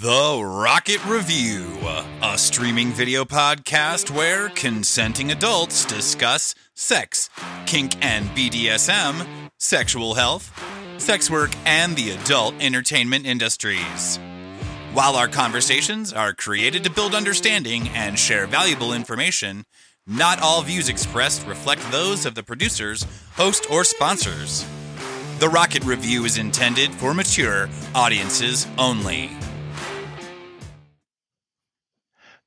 The Rocket Review, a streaming video podcast where consenting adults discuss sex, kink and BDSM, sexual health, sex work, and the adult entertainment industries. While our conversations are created to build understanding and share valuable information, not all views expressed reflect those of the producers, host, or sponsors. The Rocket Review is intended for mature audiences only.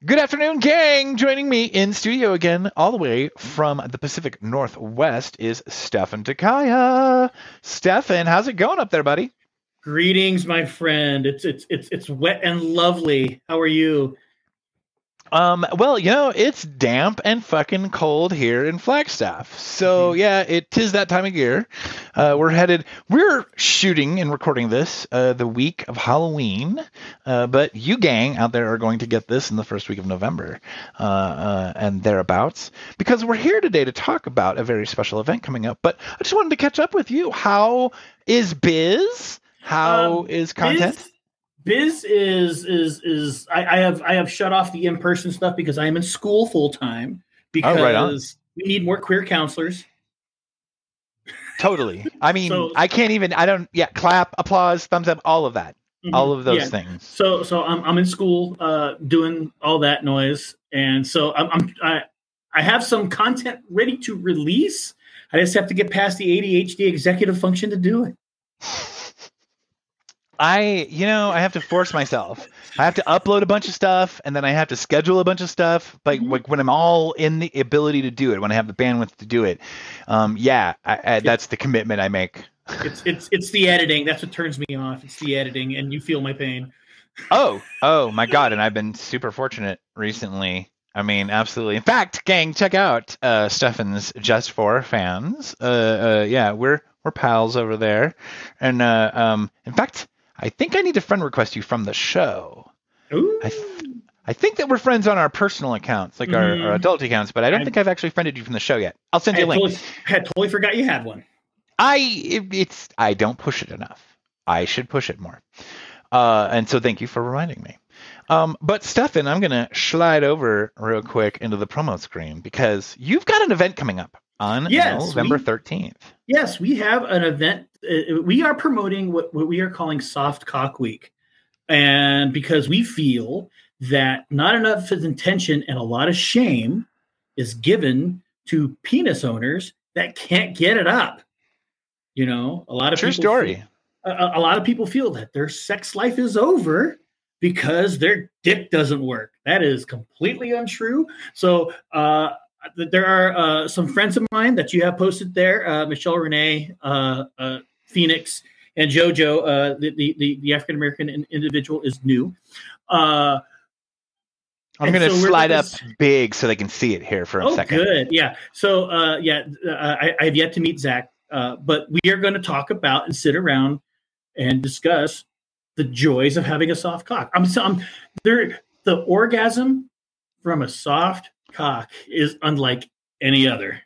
Good afternoon, gang. Joining me in studio again, all the way from the Pacific Northwest, is Stephan Takaya. Stephan, how's it going up there, buddy? Greetings, my friend. It's it's it's it's wet and lovely. How are you? Um, well, you know, it's damp and fucking cold here in Flagstaff. So mm-hmm. yeah, it is that time of year. Uh, we're headed. We're shooting and recording this uh, the week of Halloween, uh, but you gang out there are going to get this in the first week of November uh, uh, and thereabouts because we're here today to talk about a very special event coming up. But I just wanted to catch up with you. How is biz? How um, is content? Biz- Biz is is is I, I, have I have shut off the in person stuff because I am in school full time because oh, right we need more queer counselors. Totally. I mean, so, I can't even. I don't. Yeah, clap, applause, thumbs up, all of that, mm-hmm, all of those yeah. things. So so I'm I'm in school uh, doing all that noise, and so I'm, I'm I I have some content ready to release. I just have to get past the ADHD executive function to do it. I, you know, I have to force myself. I have to upload a bunch of stuff, and then I have to schedule a bunch of stuff. Like, mm-hmm. like when I'm all in the ability to do it, when I have the bandwidth to do it, um, yeah, I, I, that's the commitment I make. It's it's it's the editing. That's what turns me off. It's the editing, and you feel my pain. Oh, oh my god! And I've been super fortunate recently. I mean, absolutely. In fact, gang, check out uh, Stephan's Just for fans. Uh, uh, yeah, we're we're pals over there, and uh, um, in fact I think I need to friend request you from the show. Ooh. I, th- I think that we're friends on our personal accounts, like mm-hmm. our, our, mm-hmm. adult accounts, but I don't I, think I've actually friended you from the show yet. I'll send you a link. Totally, I totally forgot you had one. I it, it's I don't push it enough. I should push it more. Uh, and so thank you for reminding me. Um, but Stephan, I'm gonna slide over real quick into the promo screen because you've got an event coming up on yes, November 13th. Yes, we have an event. Uh, we are promoting what, what we are calling Soft Cock Week. And because we feel that not enough attention and a lot of shame is given to penis owners that can't get it up. You know, a lot of true story. Feel, a, a lot of people feel that their sex life is over because their dick doesn't work. That is completely untrue. So, uh, there are uh, some friends of mine that you have posted there uh, Michelle Renee, uh, uh Phoenix, and JoJo. Uh, the, the, the African American individual is new. Uh, I'm going to so slide up big so they can see it here for a oh, second. good. Yeah. So, yeah, I, I, have yet to meet Zach, but we are going to talk about and sit around and discuss the joys of having a soft cock. I'm, so I'm there. The orgasm from a soft cock is unlike any other.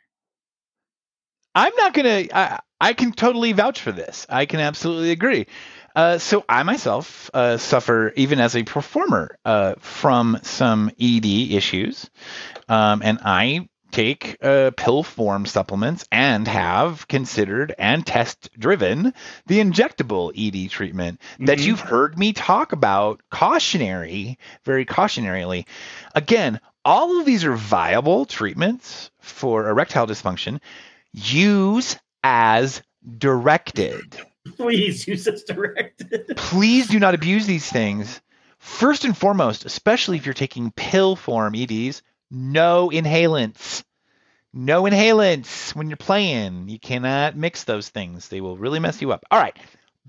I'm not gonna. I, I can totally vouch for this. I can absolutely agree. Uh, so I myself uh, suffer, even as a performer, uh, from some ED issues, um, and I take uh, pill form supplements and have considered and test driven the injectable ED treatment mm-hmm. that you've heard me talk about cautionary, very cautionarily. Again, all of these are viable treatments for erectile dysfunction. Use as directed. Please use as directed. Please do not abuse these things. First and foremost, especially if you're taking pill form EDs, no inhalants. No inhalants when you're playing. You cannot mix those things. They will really mess you up. All right,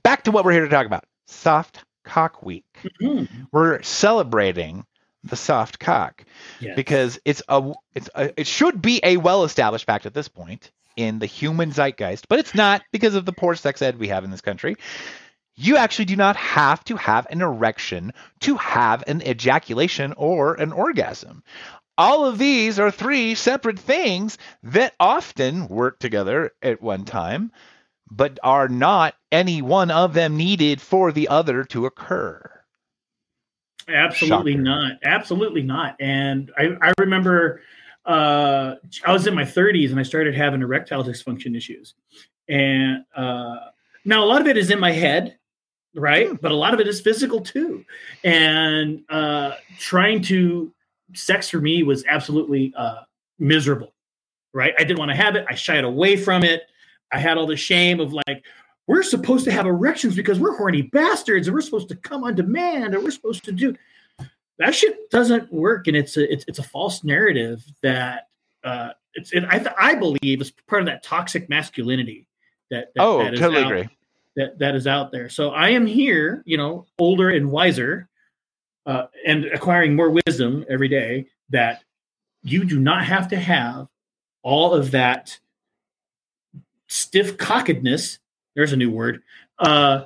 back to what we're here to talk about. Soft Cock Week. Mm-hmm. We're celebrating the soft cock yes. because it's a it's a, it should be a well established fact at this point in the human zeitgeist, but it's not because of the poor sex ed we have in this country. You actually do not have to have an erection to have an ejaculation or an orgasm. All of these are three separate things that often work together at one time, but are not any one of them needed for the other to occur. Absolutely Shocker. not. Absolutely not. And I, I remember uh, I was in my 30s and I started having erectile dysfunction issues. And uh, now a lot of it is in my head, right? Hmm. But a lot of it is physical too. And uh, trying to sex for me was absolutely uh, miserable, right? I didn't want to have it. I shied away from it. I had all the shame of like, we're supposed to have erections because we're horny bastards and we're supposed to come on demand and we're supposed to do that shit doesn't work and it's a it's, it's a false narrative that uh it's it, I, th- I believe is part of that toxic masculinity that, that oh, that totally out, agree. that that is out there so i am here you know older and wiser uh, and acquiring more wisdom every day that you do not have to have all of that stiff cockedness there's a new word. Uh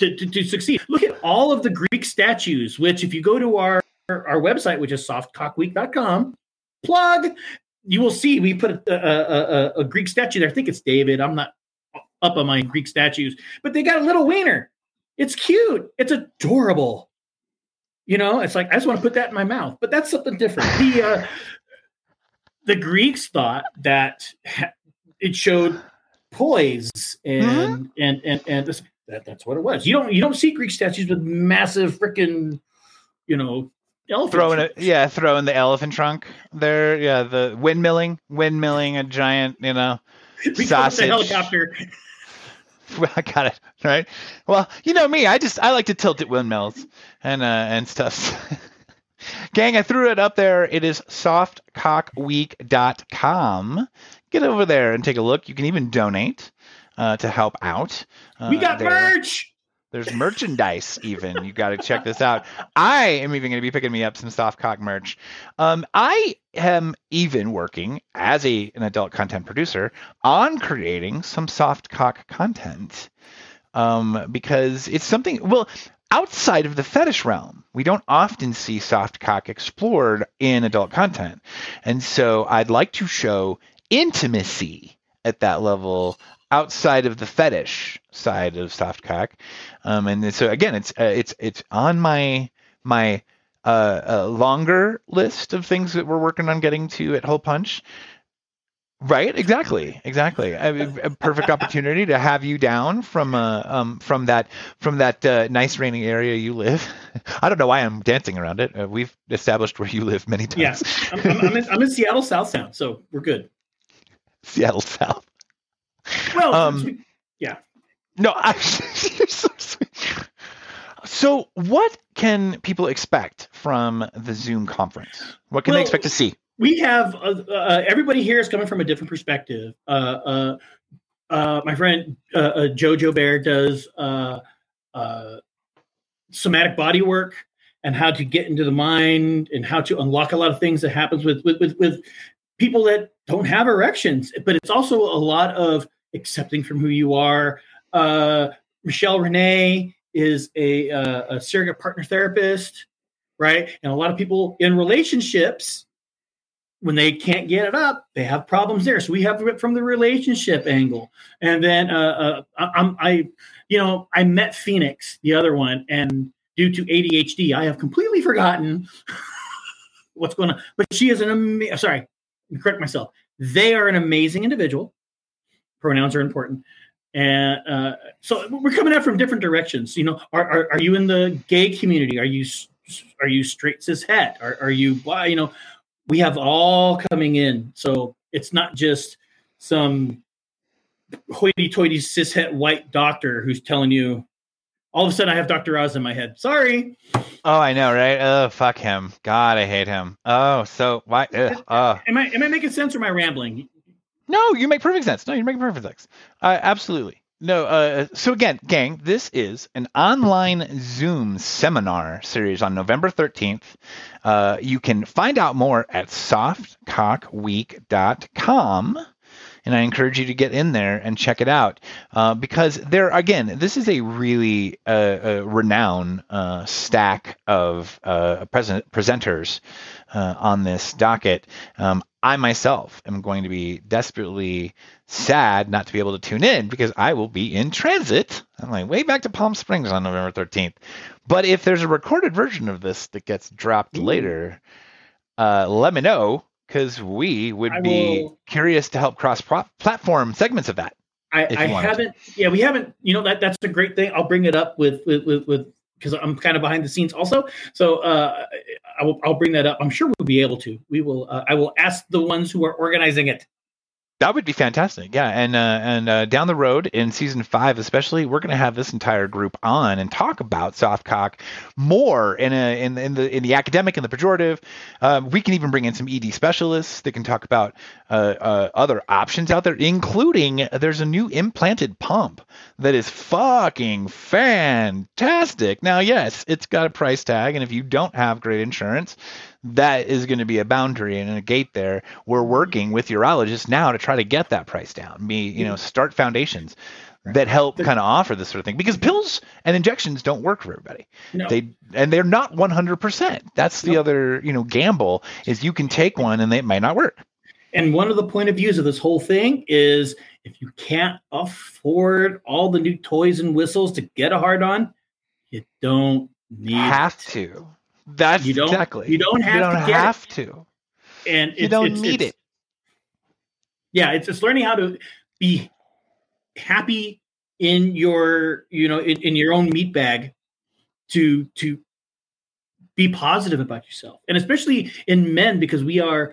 to, to, to succeed. Look at all of the greek statues which if you go to our our website which is softcockweek.com plug you will see we put a, a, a, a greek statue there. I think it's david. I'm not up on my greek statues but they got a little wiener. It's cute. It's adorable. You know it's like i just want to put that in my mouth but that's something different. The uh the greeks thought that it showed poise and and and and this, that, that's what it was you don't you don't see greek statues with massive freaking you know elephant Throwing trunks. yeah, throwing the elephant trunk there. Yeah, the windmilling, windmilling a giant, you know, We sausage. helicopter I got it right. Well, you know me. I just I like to tilt at windmills and uh, and stuff. Gang, I threw it up there. It is softcockweek.com. Get over there and take a look. You can even donate uh, to help out. Uh, we got there. merch There's merchandise even. You got to check this out. I am even going to be picking me up some soft cock merch. Um, I am even working as a an adult content producer on creating some soft cock content um, because it's something. Well, outside of the fetish realm, we don't often see soft cock explored in adult content, and so I'd like to show intimacy at that level outside of the fetish side of softcock. Um, and so again, it's uh, it's it's on my my uh, uh, longer list of things that we're working on getting to at Hole Punch. Right, exactly, exactly. A, a perfect opportunity to have you down from uh, um, from that from that uh, nice rainy area you live. I don't know why I'm dancing around it. Uh, we've established where you live many Yeah, times. I'm, I'm, I'm, in, I'm in Seattle so we're good. Seattle South. Well, Um, we- No, I, you're so sweet. So, what can people expect from the Zoom conference? What can they expect to see? we have uh, uh, everybody here is coming from a different perspective. Uh, uh, uh, my friend uh, Jojo Bear does uh, uh, somatic body work and how to get into the mind and how to unlock a lot of things that happens with with with, with people that don't have erections. But it's also a lot of accepting from who you are. Uh, Michelle Renee is a, uh, a surrogate partner therapist, right? And a lot of people in relationships when they can't get it up, they have problems there. So we have it from the relationship angle. And then uh, uh, I, I, you know, I met Phoenix, the other one, and due to ADHD, I have completely forgotten what's going on. But she is an amazing. Sorry, correct myself. They are an amazing individual. Pronouns are important. And uh, so we're coming at from different directions. You know, are, are, are you in the gay community? Are you are you straight cis het? Are, are you bi? You know, we have all coming in. So it's not just some hoity-toity cishet white doctor who's telling you. All of a sudden, I have Dr. Oz in my head. Sorry. Oh, I know, right? Oh, fuck him. God, I hate him. Oh, so why? Ugh, oh. Am I am I making sense or am I rambling? No, you make perfect sense. No, you make perfect sense. Uh, absolutely. No. Uh, so again, gang, this is an online Zoom seminar series on November 13th. Uh, you can find out more at softcockweek.com. and I encourage you to get in there and check it out uh, because there again, this is a really uh, a renowned uh, stack of uh, present presenters uh, on this docket. Um, I myself am going to be desperately sad not to be able to tune in because I will be in transit. I'm like way back to Palm Springs on November 13th. But if there's a recorded version of this that gets dropped later, uh, let me know because we would I be will, curious to help cross platform segments of that. I, I haven't. Yeah, we haven't. You know that that's a great thing. I'll bring it up with with with, with because I'm kind of behind the scenes also. So uh, I will, I'll bring that up. I'm sure we'll be able to. We will. Uh, I will ask the ones who are organizing it that would be fantastic. Yeah, and uh, and uh, down the road in season five, especially, we're going to have this entire group on and talk about softcock more in a in, in the in the academic and the pejorative. Um, we can even bring in some ED specialists that can talk about uh, uh, other options out there, including there's a new implanted pump that is fucking fantastic. Now, yes, it's got a price tag, and if you don't have great insurance, that is going to be a boundary and a gate there. We're working with urologists now to try to get that price down. Be you know start foundations that help kind of offer this sort of thing because pills and injections don't work for everybody. No. They and they're not 100%. That's the no. other, you know, gamble is you can take one and they might not work. And one of the point of views of this whole thing is if you can't afford all the new toys and whistles to get a hard on, you don't need have it. to. That's you don't, exactly. You don't have you don't to. have it. to. And you don't it's, need it's, it. Yeah, it's just learning how to be happy in your, you know, in, in your own meat bag to to be positive about yourself. And especially in men, because we are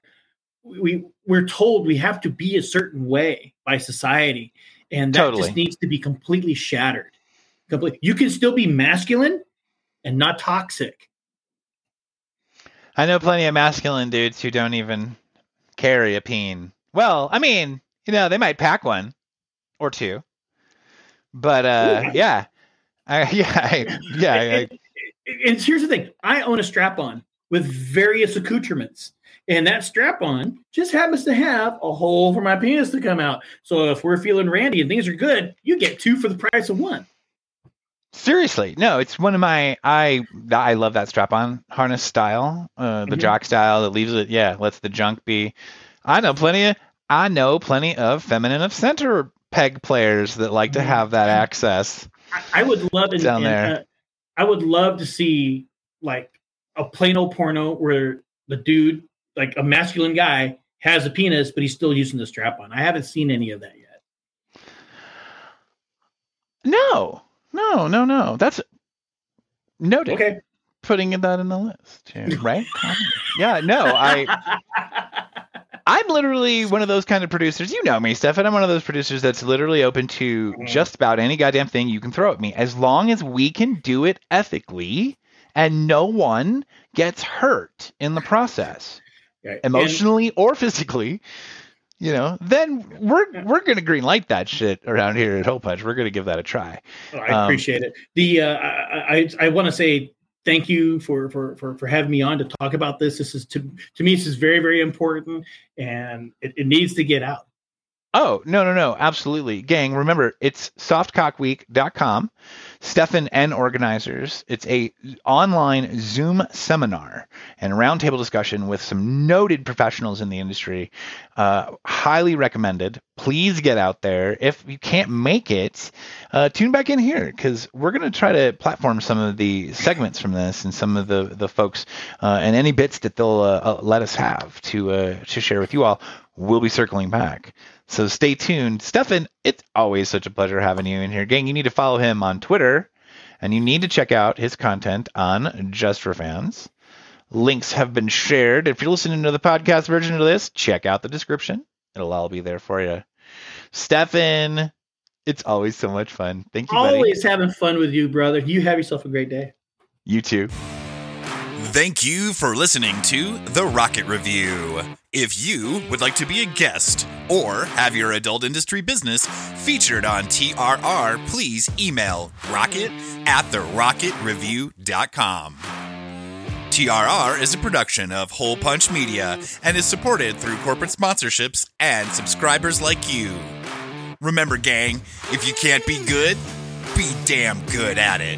we we're told we have to be a certain way by society. And that totally. just needs to be completely shattered. Completely. You can still be masculine and not toxic I know plenty of masculine dudes who don't even carry a peen. Well, I mean, you know, they might pack one or two, but uh, Ooh, yeah, I, yeah, I, yeah. And, I, and here's the thing: I own a strap-on with various accoutrements, and that strap-on just happens to have a hole for my penis to come out. So if we're feeling randy and things are good, you get two for the price of one. Seriously, no, it's one of my I I love that strap-on harness style, uh, the mm-hmm. jock style that leaves it. Yeah, lets the junk be. I know plenty of I know plenty of feminine of center peg players that like to mm-hmm. have that access. I, I would love it down there. Uh, I would love to see like a plain old porno where the dude, like a masculine guy, has a penis, but he's still using the strap on. I haven't seen any of that yet. No, no, no, no. That's noted. Okay. Putting that in the list, right? yeah, no, I. I'm literally one of those kind of producers. You know me, Stephan. I'm one of those producers that's literally open to mm-hmm. just about any goddamn thing you can throw at me, as long as we can do it ethically and no one gets hurt in the process, emotionally and, or physically you know, then we're we're gonna green light that shit around here at Hole Punch. We're gonna give that a try. Oh, I um, appreciate it. The uh, I I, I want to say thank you for, for for for having me on to talk about this. This is to to me this is very very important and it, it needs to get out. Oh, no, no, no. Absolutely. Gang, remember, it's softcockweek.com. Stephan and organizers. It's a online Zoom seminar and roundtable discussion with some noted professionals in the industry. Uh, highly recommended. Please get out there. If you can't make it, uh, tune back in here because we're going to try to platform some of the segments from this and some of the the folks uh, and any bits that they'll uh, uh, let us have to uh, to share with you all. We'll be circling back. So stay tuned. Stephan, it's always such a pleasure having you in here. Gang, you need to follow him on Twitter and you need to check out his content on Just for Fans. Links have been shared. If you're listening to the podcast version of this, check out the description. It'll all be there for you. Stephan, it's always so much fun. Thank you. Always buddy. having fun with you, brother. You have yourself a great day. You too. Thank you for listening to The Rocket Review. If you would like to be a guest or have your adult industry business featured on TRR, please email rocket at therocketreview.com. TRR is a production of Hole Punch Media and is supported through corporate sponsorships and subscribers like you. Remember, gang, if you can't be good, be damn good at it.